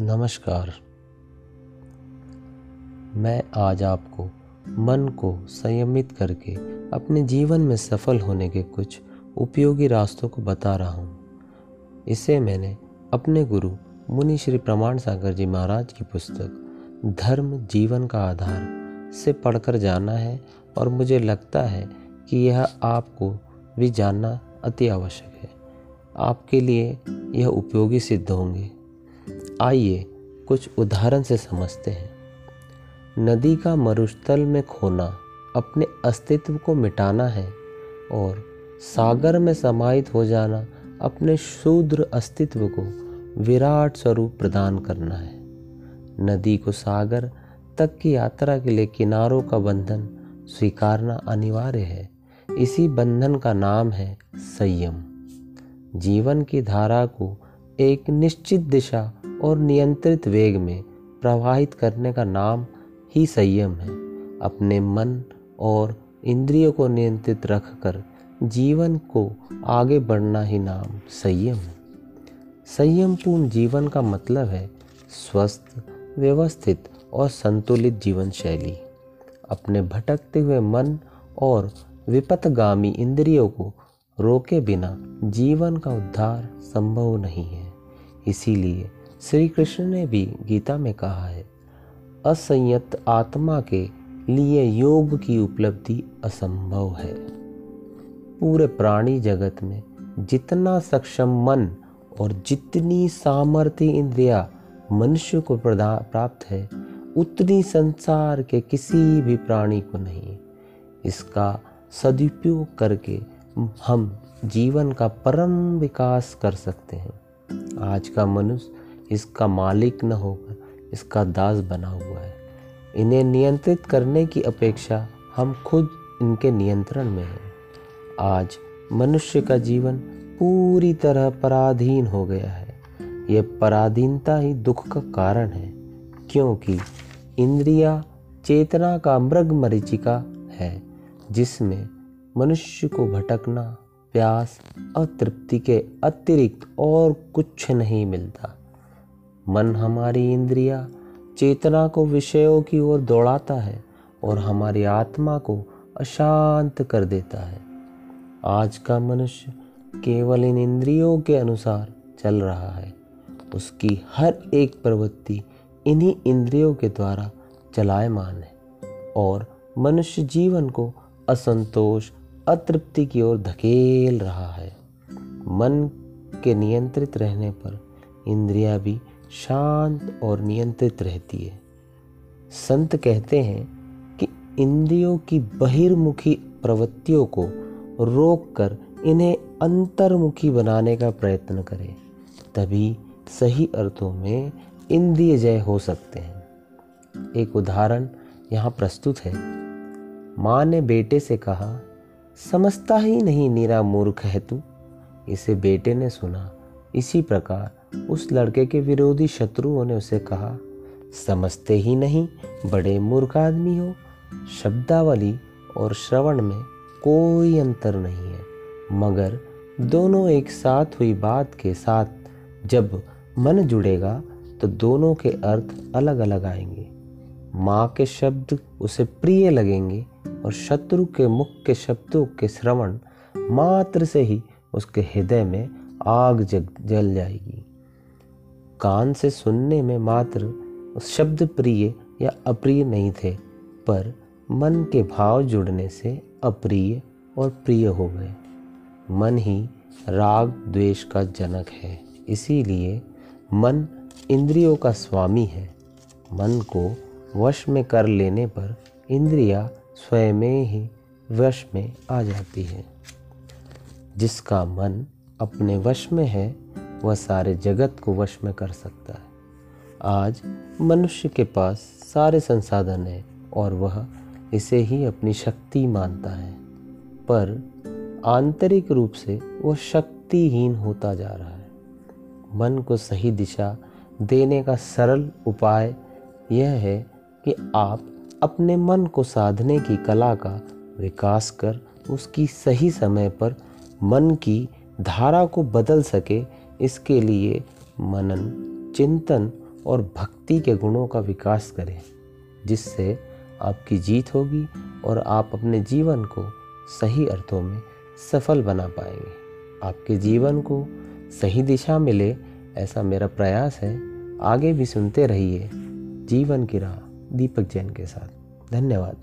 नमस्कार। मैं आज आपको मन को संयमित करके अपने जीवन में सफल होने के कुछ उपयोगी रास्तों को बता रहा हूँ। इसे मैंने अपने गुरु मुनि श्री प्रमाण सागर जी महाराज की पुस्तक, धर्म जीवन का आधार से पढ़कर जाना है और मुझे लगता है कि यह आपको भी जानना अति आवश्यक है। आपके लिए यह उपयोगी सिद्ध होंगे। आइए कुछ उदाहरण से समझते हैं। नदी का मरुस्थल में खोना अपने अस्तित्व को मिटाना है और सागर में समाहित हो जाना अपने शूद्र अस्तित्व को विराट स्वरूप प्रदान करना है। नदी को सागर तक की यात्रा के लिए किनारों का बंधन स्वीकारना अनिवार्य है। इसी बंधन का नाम है संयम। जीवन की धारा को एक निश्चित दिशा और नियंत्रित वेग में प्रवाहित करने का नाम ही संयम है। अपने मन और इंद्रियों को नियंत्रित रखकर जीवन को आगे बढ़ना ही नाम संयम है। संयम पूर्ण जीवन का मतलब है स्वस्थ, व्यवस्थित और संतुलित जीवन शैली। अपने भटकते हुए मन और विपतगामी इंद्रियों को रोके बिना जीवन का उद्धार संभव नहीं है। इसीलिए श्री कृष्ण ने भी गीता में कहा है, असंयत आत्मा के लिए योग की उपलब्धि असंभव है। पूरे प्राणी जगत में जितना सक्षम मन और जितनी सामर्थ्य इंद्रिया मनुष्य को प्राप्त है, उतनी संसार के किसी भी प्राणी को नहीं। इसका सदुपयोग करके हम जीवन का परम विकास कर सकते हैं। आज का मनुष्य इसका मालिक न होकर इसका दास बना हुआ है। इन्हें नियंत्रित करने की अपेक्षा हम खुद इनके नियंत्रण में हैं। आज मनुष्य का जीवन पूरी तरह पराधीन हो गया है। यह पराधीनता ही दुख का कारण है, क्योंकि इंद्रिया चेतना का मृग मरीचिका है, जिसमें मनुष्य को भटकना, प्यास और तृप्ति के अतिरिक्त और कुछ नहीं मिलता। मन हमारी इंद्रिया चेतना को विषयों की ओर दौड़ाता है और हमारी आत्मा को अशांत कर देता है। आज का मनुष्य केवल इन इंद्रियों के अनुसार चल रहा है। उसकी हर एक प्रवृत्ति इन्हीं इंद्रियों के द्वारा चलायमान है और मनुष्य जीवन को असंतोष, अतृप्ति की ओर धकेल रहा है। मन के नियंत्रित रहने पर इंद्रिया भी शांत और नियंत्रित रहती है। संत कहते हैं कि इंद्रियों की बहिर्मुखी प्रवृत्तियों को रोककर इन्हें अंतर्मुखी बनाने का प्रयत्न करें। तभी सही अर्थों में इंद्रिय जय हो सकते हैं। एक उदाहरण यहाँ प्रस्तुत है। माँ ने बेटे से कहा, समझता ही नहीं नीरा मूर्ख है तू। इसे बेटे ने सुना। इसी प्रकार उस लड़के के विरोधी शत्रुओं ने उसे कहा, समझते ही नहीं, बड़े मूर्ख आदमी हो। शब्दावली और श्रवण में कोई अंतर नहीं है। मगर दोनों एक साथ हुई बात के साथ जब मन जुड़ेगा तो दोनों के अर्थ अलग अलग आएँगे। माँ के शब्द उसे प्रिय लगेंगे और शत्रु के मुख के शब्दों के श्रवण मात्र से ही उसके हृदय में आग जग, जल जाएगी। कान से सुनने में मात्र शब्द प्रिय या अप्रिय नहीं थे, पर मन के भाव जुड़ने से अप्रिय और प्रिय हो गए। मन ही राग द्वेष का जनक है, इसीलिए मन इंद्रियों का स्वामी है। मन को वश में कर लेने पर इंद्रिया स्वयं ही वश में आ जाती है। जिसका मन अपने वश में है वह सारे जगत को वश में कर सकता है। आज मनुष्य के पास सारे संसाधन हैं और वह इसे ही अपनी शक्ति मानता है। पर आंतरिक रूप से वह शक्तिहीन होता जा रहा है। मन को सही दिशा देने का सरल उपाय यह है कि आप अपने मन को साधने की कला का विकास कर उसकी सही समय पर मन की धारा को बदल सके इसके लिए मनन, चिंतन और भक्ति के गुणों का विकास करें, जिससे आपकी जीत होगी और आप अपने जीवन को सही अर्थों में सफल बना पाएँगे। आपके जीवन को सही दिशा मिले, ऐसा मेरा प्रयास है। आगे भी सुनते रहिए। जीवन की राह दीपक जैन के साथ। धन्यवाद।